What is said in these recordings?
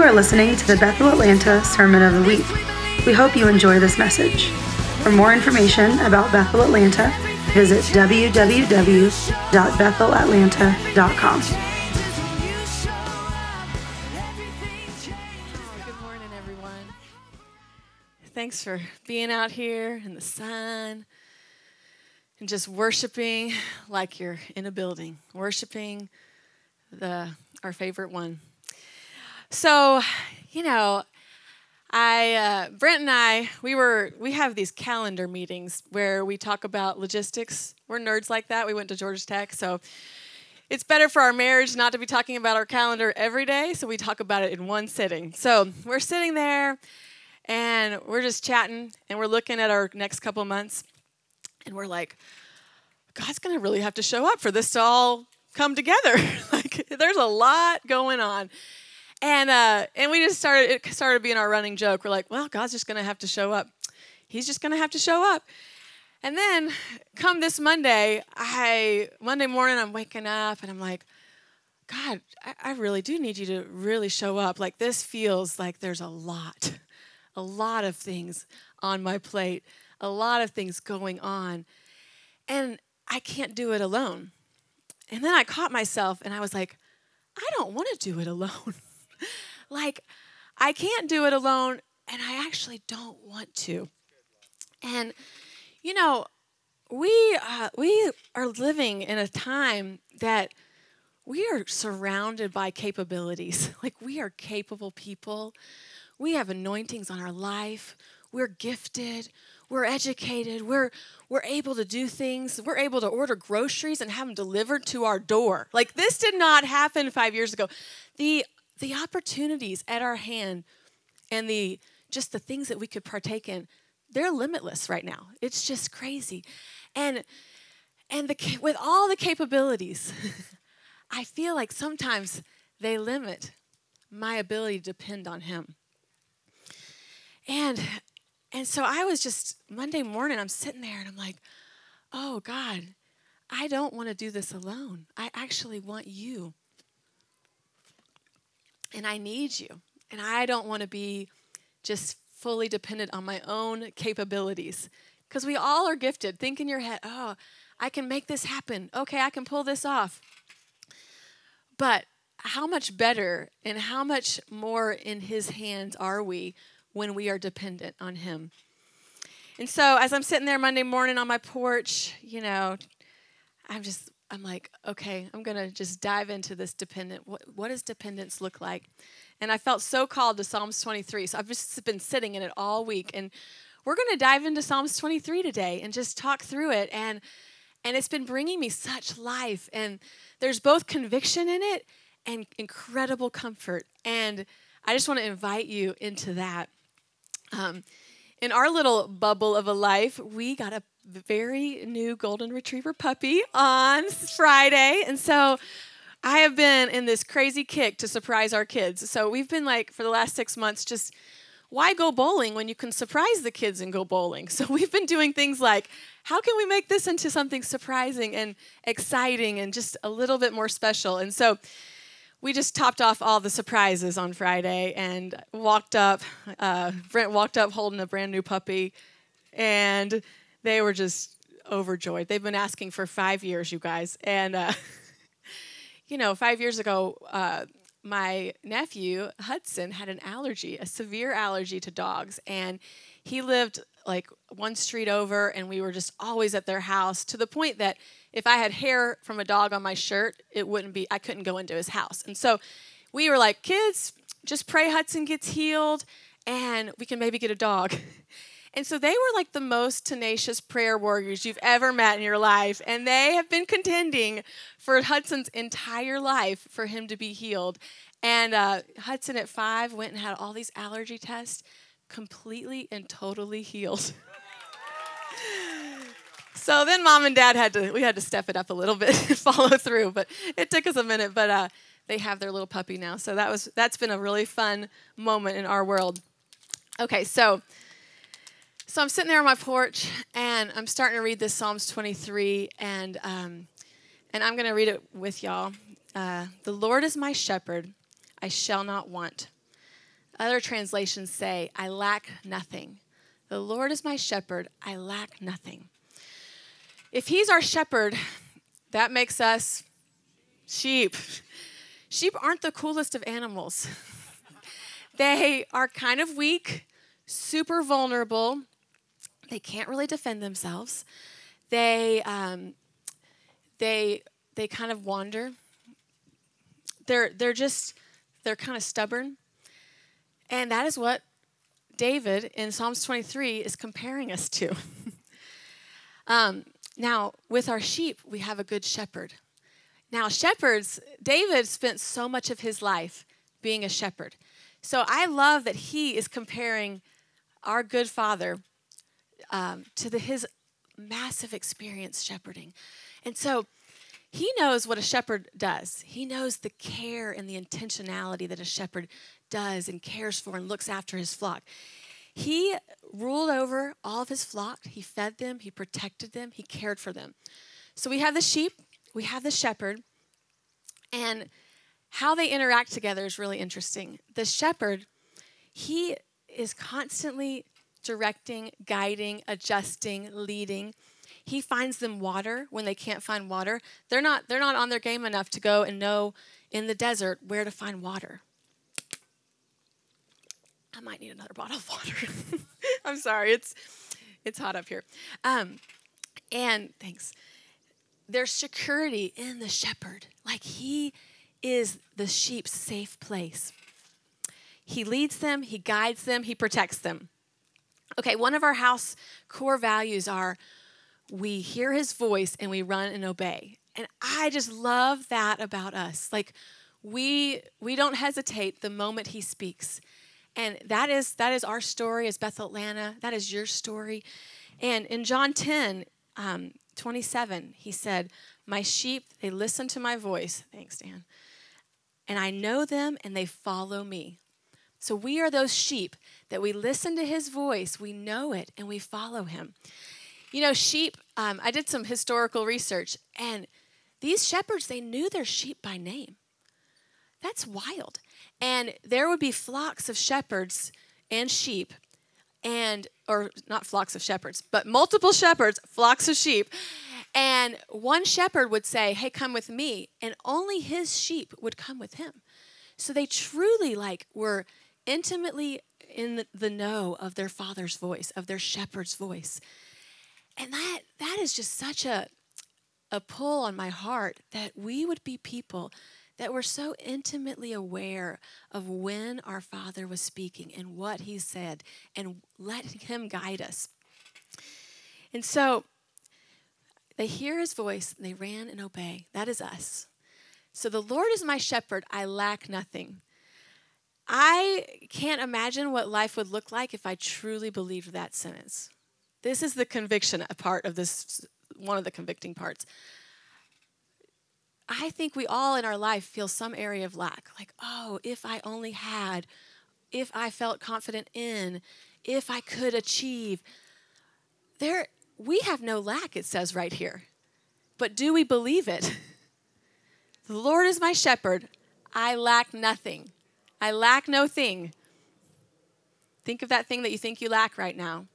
You are listening to the Bethel Atlanta Sermon of the Week. We hope you enjoy this message. For more information about Bethel Atlanta, visit www.bethelatlanta.com. Good morning, everyone. Thanks for being out here in the sun and just worshiping like you're in a building, worshiping the our favorite one. So, you know, I uh, Brent and I we were we have these calendar meetings where we talk about logistics. We're nerds like that. We went to Georgia Tech, so it's better for our marriage not to be talking about our calendar every day, so we talk about it in one sitting. So we're sitting there and we're just chatting and we're looking at our next couple months and we're like, God's gonna really have to show up for this to all come together. like there's a lot going on. And uh, and we just started it started being our running joke. We're like, well, God's just gonna have to show up. He's just gonna have to show up. And then come this Monday, I Monday morning I'm waking up and I'm like, God, I, I really do need you to really show up. Like this feels like there's a lot, a lot of things on my plate, a lot of things going on. And I can't do it alone. And then I caught myself and I was like, I don't want to do it alone. like, I can't do it alone and I actually don't want to. And, you know, we, uh, we are living in a time that we are surrounded by capabilities. Like, we are capable people. We have anointings on our life. We're gifted we're educated, we're we're able to do things. We're able to order groceries and have them delivered to our door. Like this did not happen 5 years ago. The the opportunities at our hand and the just the things that we could partake in, they're limitless right now. It's just crazy. And and the with all the capabilities, I feel like sometimes they limit my ability to depend on him. And and so I was just, Monday morning, I'm sitting there and I'm like, oh, God, I don't want to do this alone. I actually want you. And I need you. And I don't want to be just fully dependent on my own capabilities. Because we all are gifted. Think in your head, oh, I can make this happen. Okay, I can pull this off. But how much better and how much more in His hands are we when we are dependent on Him. And so as I'm sitting there Monday morning on my porch, you know, I'm just, I'm like, okay, I'm going to just dive into this dependent. What, what does dependence look like? And I felt so called to Psalms 23. So I've just been sitting in it all week. And we're going to dive into Psalms 23 today and just talk through it. And, and it's been bringing me such life. And there's both conviction in it and incredible comfort. And I just want to invite you into that. Um, in our little bubble of a life, we got a very new golden retriever puppy on Friday. And so I have been in this crazy kick to surprise our kids. So we've been like, for the last six months, just why go bowling when you can surprise the kids and go bowling? So we've been doing things like, how can we make this into something surprising and exciting and just a little bit more special? And so we just topped off all the surprises on Friday and walked up. Uh, Brent walked up holding a brand new puppy, and they were just overjoyed. They've been asking for five years, you guys. And, uh, you know, five years ago, uh, my nephew, Hudson, had an allergy, a severe allergy to dogs. And he lived like one street over, and we were just always at their house to the point that if I had hair from a dog on my shirt, it wouldn't be, I couldn't go into his house. And so we were like, kids, just pray Hudson gets healed and we can maybe get a dog. And so they were like the most tenacious prayer warriors you've ever met in your life. And they have been contending for Hudson's entire life for him to be healed. And uh, Hudson at five went and had all these allergy tests, completely and totally healed. So then mom and dad had to, we had to step it up a little bit follow through, but it took us a minute, but uh, they have their little puppy now. So that was, that's been a really fun moment in our world. Okay, so, so I'm sitting there on my porch and I'm starting to read this Psalms 23 and, um, and I'm going to read it with y'all. Uh, the Lord is my shepherd, I shall not want. Other translations say, I lack nothing. The Lord is my shepherd, I lack nothing. If He's our shepherd, that makes us sheep. Sheep aren't the coolest of animals. they are kind of weak, super vulnerable. They can't really defend themselves. They, um, they, they kind of wander. They're, they're just, they're kind of stubborn. And that is what David in Psalms 23 is comparing us to. um, now, with our sheep, we have a good shepherd. Now, shepherds, David spent so much of his life being a shepherd. So I love that he is comparing our good father um, to the, his massive experience shepherding. And so he knows what a shepherd does. He knows the care and the intentionality that a shepherd does and cares for and looks after his flock. He ruled over all of his flock. He fed them, he protected them, he cared for them. So we have the sheep, we have the shepherd, and how they interact together is really interesting. The shepherd, he is constantly directing, guiding, adjusting, leading. He finds them water when they can't find water. They're not they're not on their game enough to go and know in the desert where to find water. I might need another bottle of water. I'm sorry, it's it's hot up here. Um, and thanks. There's security in the shepherd. Like he is the sheep's safe place. He leads them, he guides them, he protects them. Okay, one of our house core values are we hear his voice and we run and obey. And I just love that about us. Like we we don't hesitate the moment he speaks. And that is that is our story as Bethel Atlanta. That is your story. And in John 10, um, 27, he said, My sheep, they listen to my voice. Thanks, Dan. And I know them and they follow me. So we are those sheep that we listen to his voice, we know it, and we follow him. You know, sheep, um, I did some historical research, and these shepherds, they knew their sheep by name. That's wild. And there would be flocks of shepherds and sheep, and, or not flocks of shepherds, but multiple shepherds, flocks of sheep. And one shepherd would say, Hey, come with me. And only his sheep would come with him. So they truly, like, were intimately in the know of their father's voice, of their shepherd's voice. And that that is just such a a pull on my heart that we would be people that were so intimately aware of when our Father was speaking and what He said and let Him guide us. And so they hear His voice and they ran and obey. That is us. So the Lord is my shepherd, I lack nothing. I can't imagine what life would look like if I truly believed that sentence. This is the conviction a part of this, one of the convicting parts. I think we all in our life feel some area of lack. Like, oh, if I only had, if I felt confident in, if I could achieve. There, we have no lack, it says right here. But do we believe it? the Lord is my shepherd. I lack nothing. I lack no thing. Think of that thing that you think you lack right now.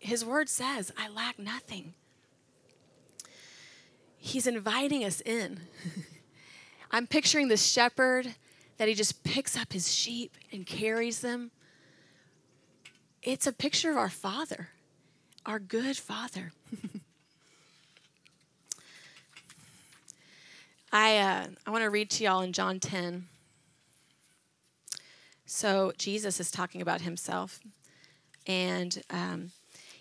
His word says, I lack nothing. He's inviting us in. I'm picturing the shepherd that he just picks up his sheep and carries them. It's a picture of our Father, our good Father. I, uh, I want to read to y'all in John 10. So, Jesus is talking about himself. And, um,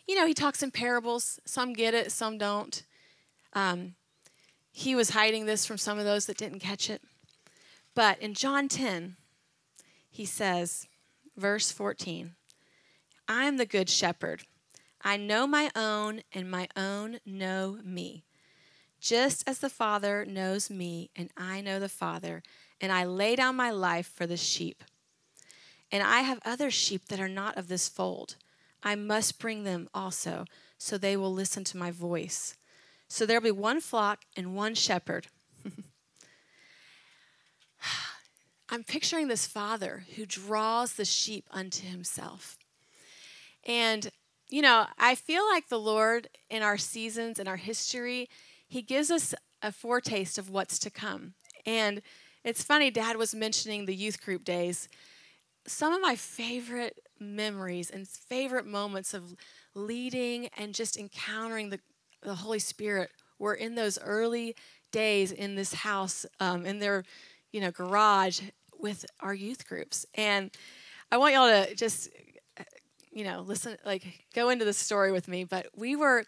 you know, he talks in parables. Some get it, some don't. Um, he was hiding this from some of those that didn't catch it. But in John 10, he says, verse 14, I am the good shepherd. I know my own, and my own know me. Just as the Father knows me, and I know the Father, and I lay down my life for the sheep. And I have other sheep that are not of this fold. I must bring them also, so they will listen to my voice. So there'll be one flock and one shepherd. I'm picturing this father who draws the sheep unto himself. And, you know, I feel like the Lord in our seasons, in our history, he gives us a foretaste of what's to come. And it's funny, Dad was mentioning the youth group days. Some of my favorite memories and favorite moments of leading and just encountering the, the Holy Spirit were in those early days in this house, um, in their, you know, garage with our youth groups. And I want y'all to just, you know, listen, like go into the story with me. But we were,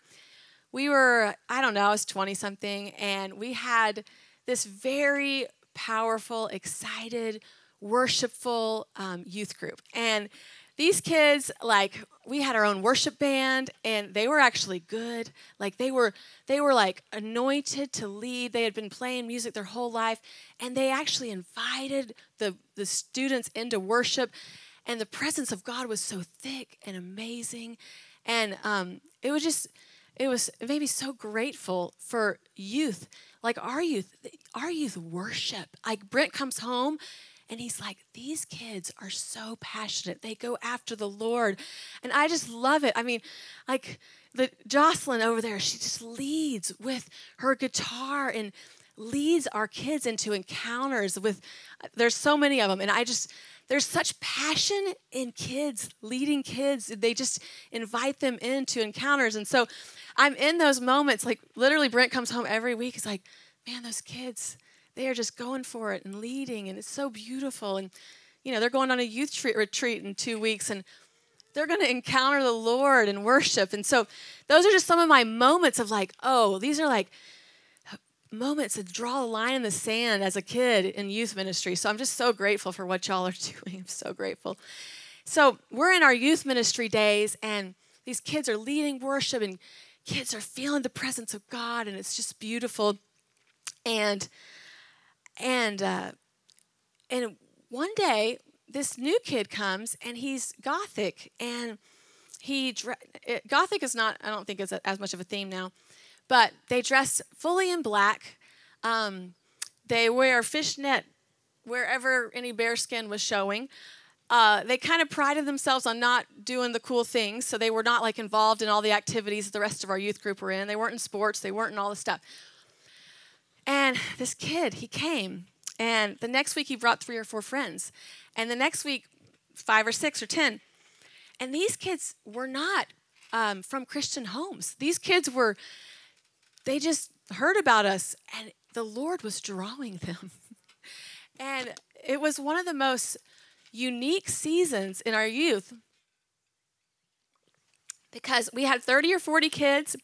we were, I don't know, I was 20 something, and we had this very powerful, excited, worshipful um, youth group. And these kids like we had our own worship band and they were actually good. Like they were they were like anointed to lead. They had been playing music their whole life and they actually invited the the students into worship and the presence of god was so thick and amazing. And um, it was just it was it made me so grateful for youth. Like our youth our youth worship. Like brent comes home and he's like, These kids are so passionate. They go after the Lord. And I just love it. I mean, like the Jocelyn over there, she just leads with her guitar and leads our kids into encounters with there's so many of them and i just there's such passion in kids leading kids they just invite them into encounters and so i'm in those moments like literally brent comes home every week he's like man those kids they are just going for it and leading, and it's so beautiful. And, you know, they're going on a youth retreat in two weeks, and they're going to encounter the Lord and worship. And so, those are just some of my moments of like, oh, these are like moments to draw a line in the sand as a kid in youth ministry. So, I'm just so grateful for what y'all are doing. I'm so grateful. So, we're in our youth ministry days, and these kids are leading worship, and kids are feeling the presence of God, and it's just beautiful. And and uh, and one day this new kid comes and he's gothic and he it, gothic is not I don't think is as much of a theme now, but they dress fully in black. Um, they wear fishnet wherever any bare skin was showing. Uh, they kind of prided themselves on not doing the cool things, so they were not like involved in all the activities that the rest of our youth group were in. They weren't in sports, they weren't in all the stuff. And this kid, he came, and the next week he brought three or four friends, and the next week, five or six or ten. And these kids were not um, from Christian homes. These kids were, they just heard about us, and the Lord was drawing them. and it was one of the most unique seasons in our youth because we had 30 or 40 kids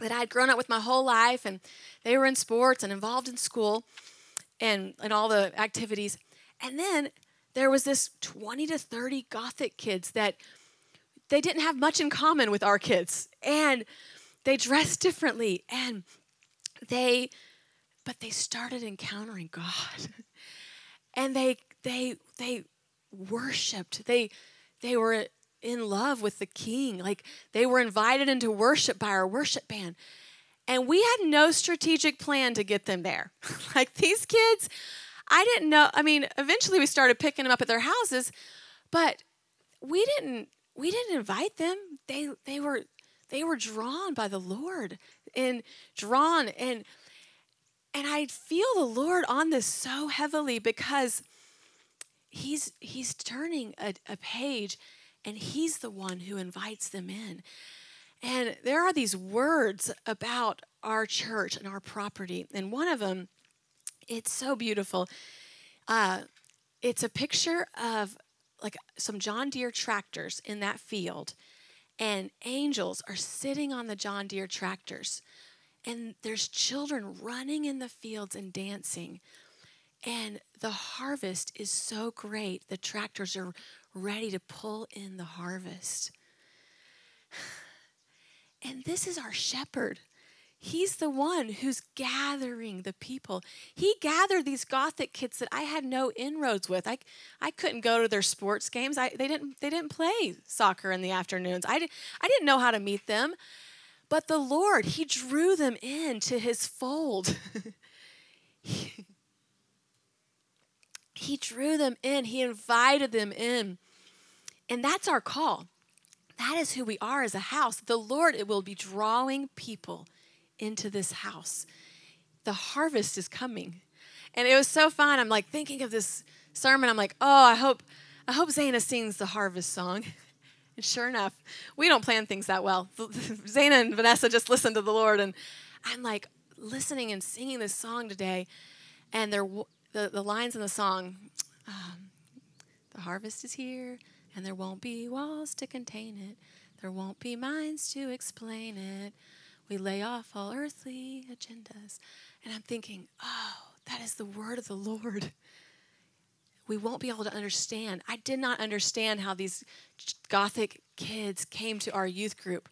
that I'd grown up with my whole life, and they were in sports and involved in school and, and all the activities. And then there was this 20 to 30 Gothic kids that they didn't have much in common with our kids. And they dressed differently. And they, but they started encountering God. and they, they, they worshiped. They, they were in love with the king. Like they were invited into worship by our worship band. And we had no strategic plan to get them there. like these kids, I didn't know. I mean, eventually we started picking them up at their houses, but we didn't we didn't invite them. They they were they were drawn by the Lord and drawn and and I feel the Lord on this so heavily because he's he's turning a, a page and He's the one who invites them in. And there are these words about our church and our property, and one of them, it's so beautiful. Uh, it's a picture of like some John Deere tractors in that field, and angels are sitting on the John Deere tractors, and there's children running in the fields and dancing. And the harvest is so great. The tractors are ready to pull in the harvest. And this is our shepherd. He's the one who's gathering the people. He gathered these gothic kids that I had no inroads with. I, I couldn't go to their sports games. I, they, didn't, they didn't play soccer in the afternoons. I, did, I didn't know how to meet them. But the Lord, He drew them into His fold. He drew them in, He invited them in. And that's our call. That is who we are as a house. The Lord it will be drawing people into this house. The harvest is coming. And it was so fun. I'm like thinking of this sermon. I'm like, oh, I hope, I hope Zana sings the harvest song. And sure enough, we don't plan things that well. Zana and Vanessa just listen to the Lord, and I'm like listening and singing this song today, and they're the, the lines in the song, um, the harvest is here, and there won't be walls to contain it. There won't be minds to explain it. We lay off all earthly agendas. And I'm thinking, oh, that is the word of the Lord. We won't be able to understand. I did not understand how these Gothic kids came to our youth group.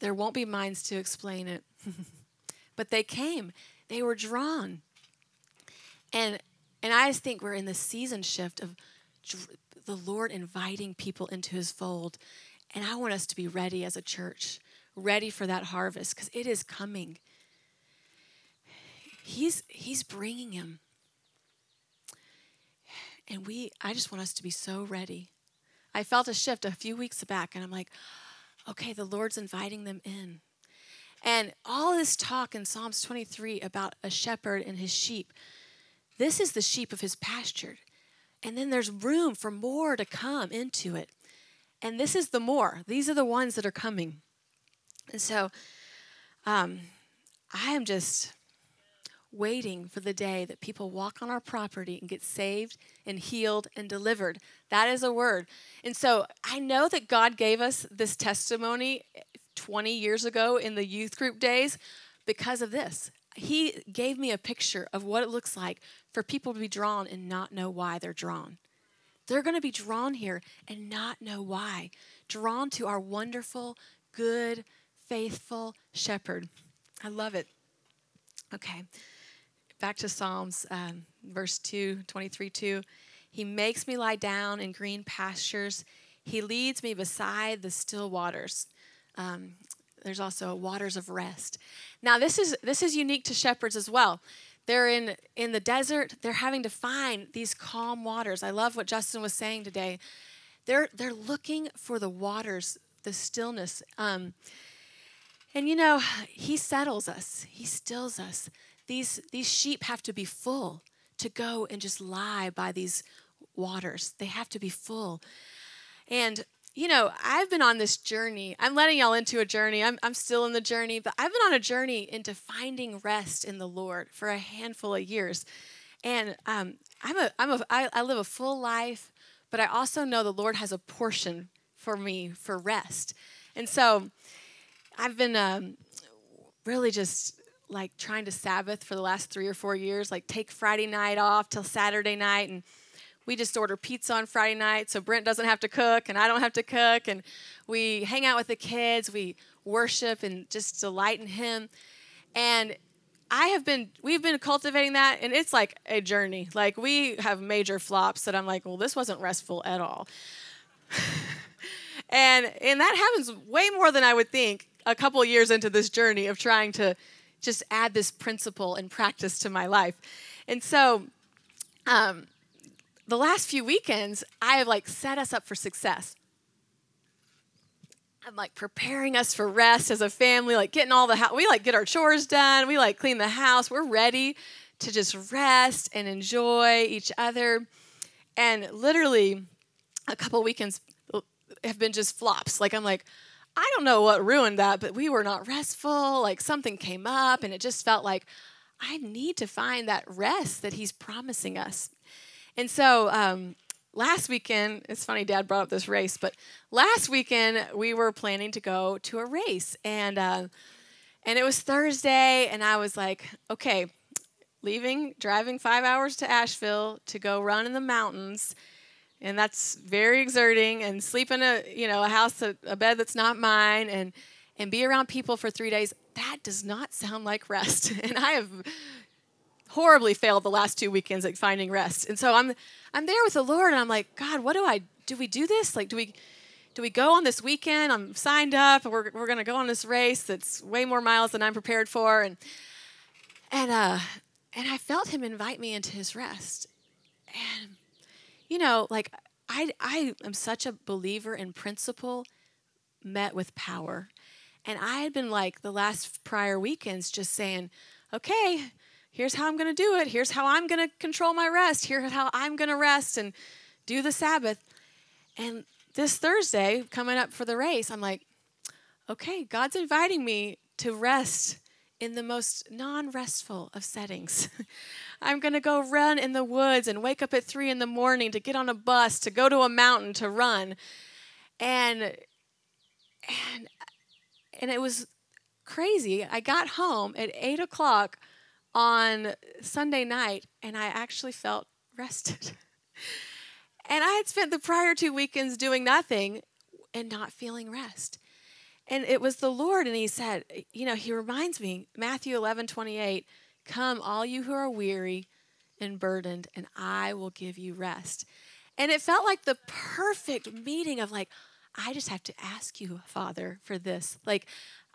There won't be minds to explain it. but they came, they were drawn. And, and I just think we're in the season shift of the Lord inviting people into his fold. And I want us to be ready as a church, ready for that harvest because it is coming. He's, he's bringing him. And we, I just want us to be so ready. I felt a shift a few weeks back, and I'm like, okay, the Lord's inviting them in. And all this talk in Psalms 23 about a shepherd and his sheep, this is the sheep of his pasture. And then there's room for more to come into it. And this is the more. These are the ones that are coming. And so um, I am just waiting for the day that people walk on our property and get saved and healed and delivered. That is a word. And so I know that God gave us this testimony 20 years ago in the youth group days because of this. He gave me a picture of what it looks like for people to be drawn and not know why they're drawn. They're going to be drawn here and not know why. Drawn to our wonderful, good, faithful shepherd. I love it. Okay back to Psalms, um, verse 2, 23 2. He makes me lie down in green pastures. He leads me beside the still waters. Um, there's also waters of rest. Now, this is this is unique to shepherds as well. They're in in the desert. They're having to find these calm waters. I love what Justin was saying today. They're they're looking for the waters, the stillness. Um, and you know, He settles us. He stills us these, these sheep have to be full to go and just lie by these waters. They have to be full. And, you know, I've been on this journey. I'm letting y'all into a journey. I'm, I'm still in the journey, but I've been on a journey into finding rest in the Lord for a handful of years. And um, I'm a, I'm a, I, I live a full life, but I also know the Lord has a portion for me for rest. And so I've been um, really just like trying to Sabbath for the last three or four years, like take Friday night off till Saturday night. And we just order pizza on Friday night so Brent doesn't have to cook and I don't have to cook. And we hang out with the kids, we worship and just delight in Him. And I have been, we've been cultivating that, and it's like a journey. Like we have major flops that I'm like, well, this wasn't restful at all. and and that happens way more than I would think a couple years into this journey of trying to just add this principle and practice to my life. And so, um, the last few weekends, I have like set us up for success. I'm like preparing us for rest as a family, like getting all the house. We like get our chores done. We like clean the house. We're ready to just rest and enjoy each other. And literally, a couple weekends have been just flops. Like I'm like, I don't know what ruined that, but we were not restful. Like something came up, and it just felt like I need to find that rest that He's promising us. And so um, last weekend, it's funny, Dad brought up this race, but last weekend we were planning to go to a race, and uh, and it was Thursday, and I was like, okay, leaving, driving five hours to Asheville to go run in the mountains. And that's very exerting. And sleep in a you know a house a, a bed that's not mine and and be around people for three days. That does not sound like rest. And i have horribly failed the last two weekends at finding rest. And so i'm i'm there with the lord and i'm like god what do i do we do this? Like do we do we go on this weekend? I'm signed up. We're, we're to go on this race that's way more miles than i'm prepared for. And and uh and i felt him invite me into his rest. And, you know, like, I, I am such a believer in principle met with power. And I had been like the last prior weekends just saying, okay, here's how I'm going to do it. Here's how I'm going to control my rest. Here's how I'm going to rest and do the Sabbath. And this Thursday, coming up for the race, I'm like, okay, God's inviting me to rest in the most non restful of settings. I'm going to go run in the woods and wake up at three in the morning to get on a bus, to go to a mountain to run. And, and, and it was crazy. I got home at eight o'clock on Sunday night and I actually felt rested. and I had spent the prior two weekends doing nothing and not feeling rest. And it was the Lord, and He said, You know, He reminds me, Matthew 11 28, Come, all you who are weary and burdened, and I will give you rest. And it felt like the perfect meeting of like, I just have to ask you, Father, for this. Like,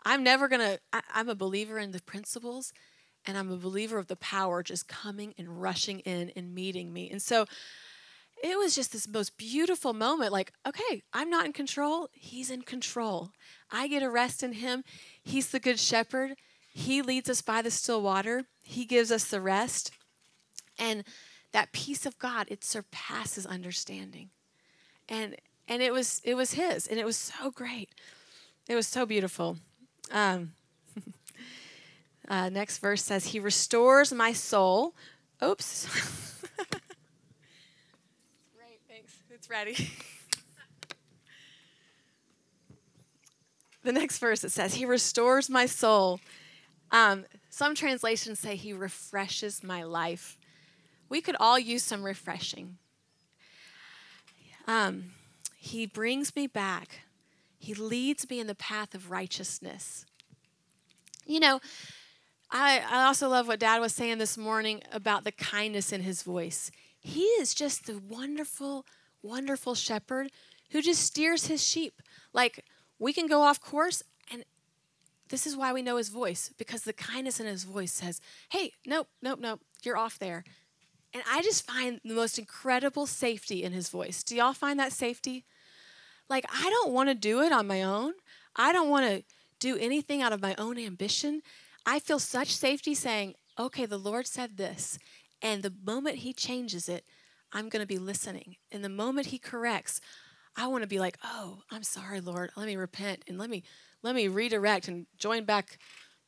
I'm never gonna, I, I'm a believer in the principles, and I'm a believer of the power just coming and rushing in and meeting me. And so it was just this most beautiful moment like, okay, I'm not in control. He's in control. I get a rest in him. He's the good shepherd. He leads us by the still water. He gives us the rest. And that peace of God, it surpasses understanding. And and it was it was his and it was so great. It was so beautiful. Um, uh, next verse says, He restores my soul. Oops. Great, thanks. It's ready. the next verse it says, He restores my soul. Um, some translations say He refreshes my life. We could all use some refreshing. Um, he brings me back. He leads me in the path of righteousness. You know, I, I also love what Dad was saying this morning about the kindness in his voice. He is just the wonderful, wonderful shepherd who just steers his sheep. Like, we can go off course, and this is why we know his voice because the kindness in his voice says, Hey, nope, nope, nope, you're off there. And I just find the most incredible safety in his voice. Do y'all find that safety? Like, I don't want to do it on my own. I don't want to do anything out of my own ambition. I feel such safety saying, okay, the Lord said this. And the moment He changes it, I'm going to be listening. And the moment He corrects, I want to be like, oh, I'm sorry, Lord. Let me repent and let me let me redirect and join back,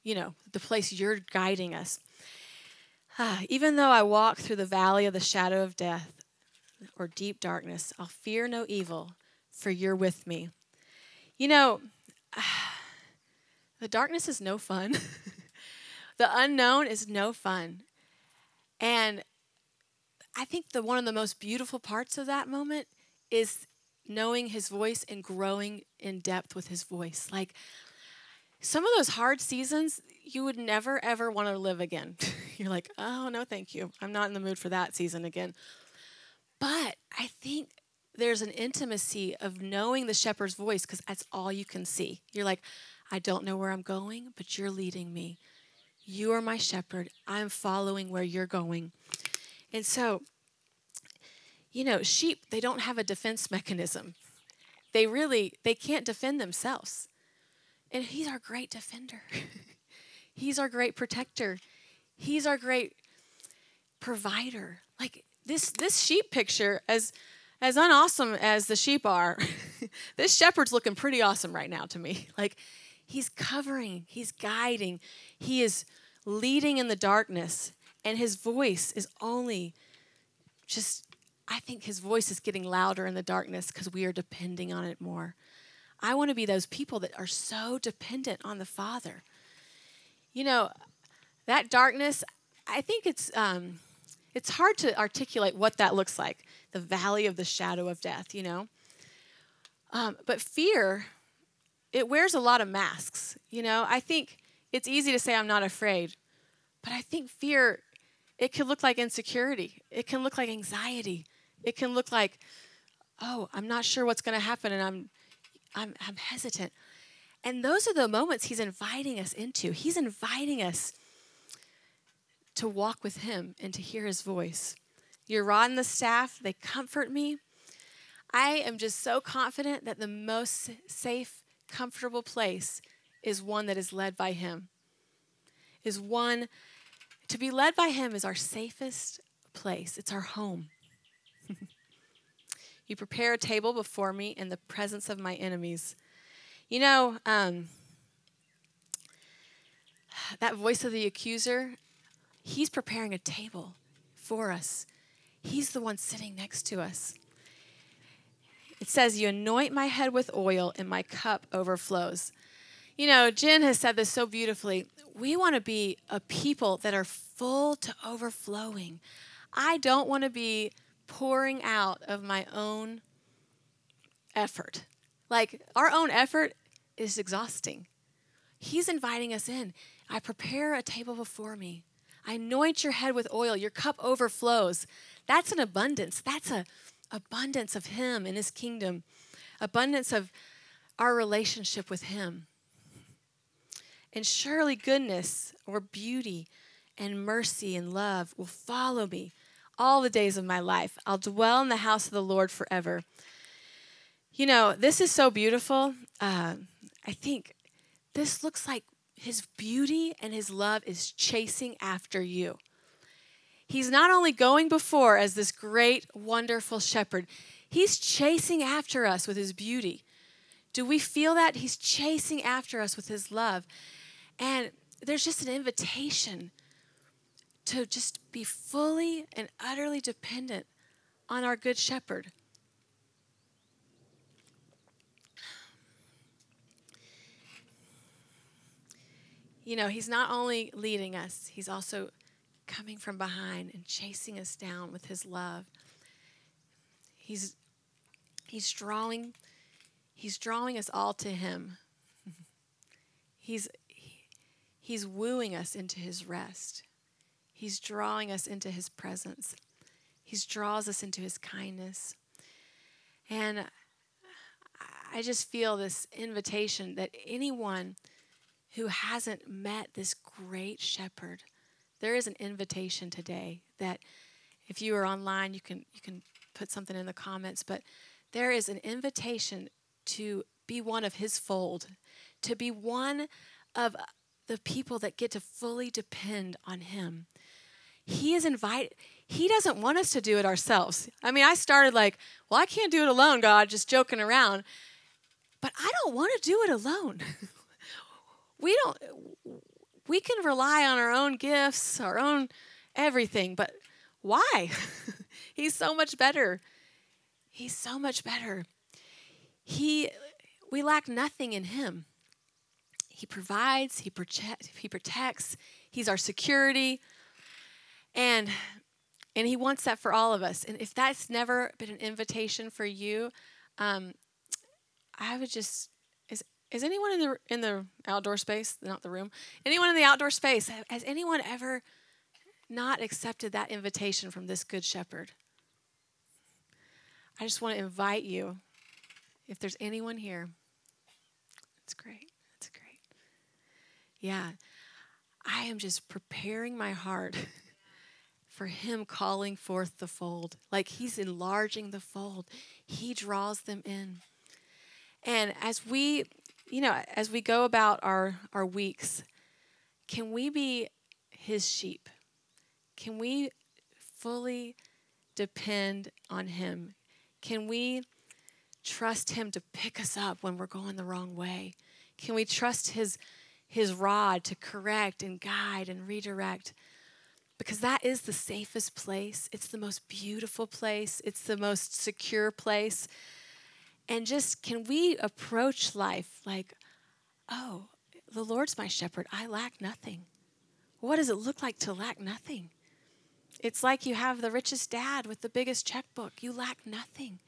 you know, the place you're guiding us. Ah, even though I walk through the valley of the shadow of death or deep darkness, I'll fear no evil, for you're with me. You know, the darkness is no fun. the unknown is no fun. And I think the one of the most beautiful parts of that moment is knowing his voice and growing in depth with his voice. Like some of those hard seasons, you would never ever want to live again. You're like, oh, no, thank you. I'm not in the mood for that season again. But I think there's an intimacy of knowing the shepherd's voice because that's all you can see. You're like, I don't know where I'm going, but you're leading me. You are my shepherd. I'm following where you're going. And so, you know, sheep, they don't have a defense mechanism. They really, they can't defend themselves. And he's our great defender. he's our great protector. He's our great provider. Like this this sheep picture as as unawesome as the sheep are, this shepherd's looking pretty awesome right now to me. Like he's covering, he's guiding, he is leading in the darkness and his voice is only just I think his voice is getting louder in the darkness because we are depending on it more. I want to be those people that are so dependent on the Father. You know, that darkness, I think it's um, it's hard to articulate what that looks like. The valley of the shadow of death, you know. Um, but fear, it wears a lot of masks. You know, I think it's easy to say I'm not afraid, but I think fear, it can look like insecurity. It can look like anxiety. It can look like, oh, I'm not sure what's going to happen, and I'm, I'm, I'm hesitant. And those are the moments he's inviting us into. He's inviting us to walk with him and to hear his voice. Your rod and the staff, they comfort me. I am just so confident that the most safe, comfortable place is one that is led by Him. Is one, to be led by Him is our safest place, it's our home. you prepare a table before me in the presence of my enemies. You know, um, that voice of the accuser, he's preparing a table for us. He's the one sitting next to us. It says, You anoint my head with oil, and my cup overflows. You know, Jen has said this so beautifully. We want to be a people that are full to overflowing. I don't want to be pouring out of my own effort. Like, our own effort is exhausting. He's inviting us in. I prepare a table before me. I anoint your head with oil. Your cup overflows. That's an abundance. That's a abundance of him and his kingdom. Abundance of our relationship with him. And surely goodness or beauty and mercy and love will follow me all the days of my life. I'll dwell in the house of the Lord forever. You know, this is so beautiful. Uh, I think this looks like his beauty and his love is chasing after you. He's not only going before as this great, wonderful shepherd, he's chasing after us with his beauty. Do we feel that? He's chasing after us with his love. And there's just an invitation to just be fully and utterly dependent on our good shepherd. you know, He's not only leading us, He's also coming from behind and chasing us down with His love. He's, he's drawing He's drawing us all to Him. he's, he's wooing us into His rest. He's drawing us into His presence. He draws us into His kindness. And I just feel this invitation that anyone who hasn't met this great shepherd, there is an invitation today that if you are online, you can you can put something in the comments, but there is an invitation to be one of his fold, to be one of the people that get to fully depend on him. He is invited he doesn't want us to do it ourselves. I mean, I started like, well, I can't do it alone, God, just joking around. But I don't want to do it alone. we don't we can rely on our own gifts, our own everything, but why? He's so much better. He's so much better. He we lack nothing in him. He provides, he protect, he protects, he's our security. And and he wants that for all of us. And if that's never been an invitation for you, um, I would just is anyone in the in the outdoor space, not the room? Anyone in the outdoor space has anyone ever not accepted that invitation from this good shepherd? I just want to invite you. If there's anyone here, it's great. It's great. Yeah. I am just preparing my heart for him calling forth the fold. Like he's enlarging the fold. He draws them in. And as we you know, as we go about our, our weeks, can we be his sheep? Can we fully depend on him? Can we trust him to pick us up when we're going the wrong way? Can we trust his his rod to correct and guide and redirect? Because that is the safest place. It's the most beautiful place. It's the most secure place and just can we approach life like, oh, the Lord's my shepherd. I lack nothing. What does it look like to lack nothing? It's like you have the richest dad with the biggest checkbook. You lack nothing.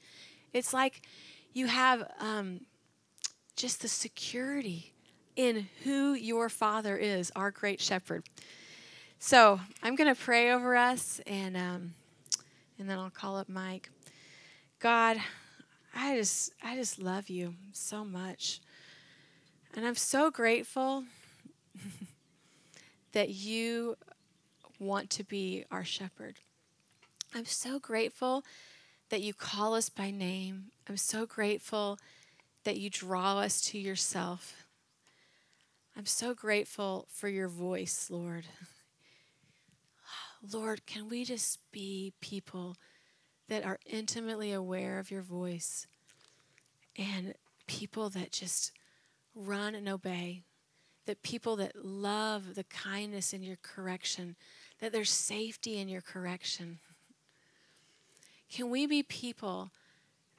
It's like you have um, just the security in who your father is, our great shepherd. So I'm going to pray over us, and um, and then I'll call up Mike. God, I just I just love you so much. And I'm so grateful that you want to be our shepherd. I'm so grateful that you call us by name. I'm so grateful that you draw us to yourself. I'm so grateful for your voice, Lord. Lord, can we just be people that are intimately aware of your voice and people that just run and obey, that people that love the kindness in your correction, that there's safety in your correction. Can we be people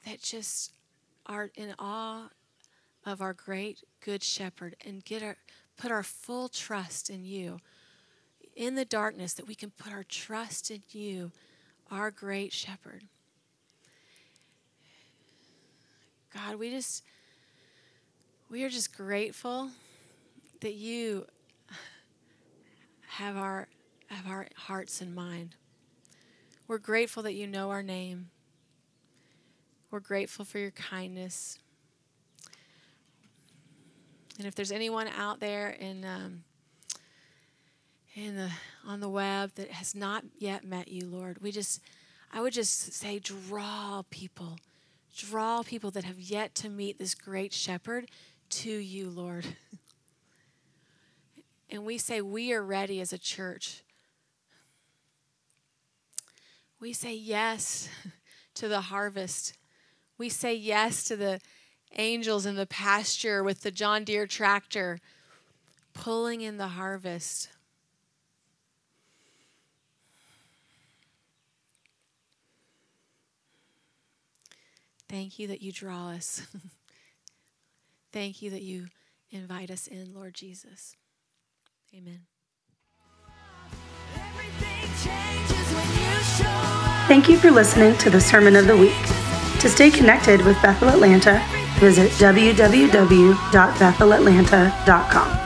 that just are in awe of our great good shepherd and get our put our full trust in you in the darkness that we can put our trust in you our great shepherd. God we just we are just grateful that you have our have our hearts in mind. We're grateful that you know our name. We're grateful for your kindness. And if there's anyone out there in um, in the on the web that has not yet met you, Lord, we just I would just say draw people. Draw people that have yet to meet this great shepherd to you, Lord. and we say we are ready as a church. We say yes to the harvest. We say yes to the angels in the pasture with the John Deere tractor pulling in the harvest. Thank you that you draw us. Thank you that you invite us in, Lord Jesus. Amen. Thank you for listening to the Sermon of the Week. To stay connected with Bethel Atlanta, visit www.bethelatlanta.com.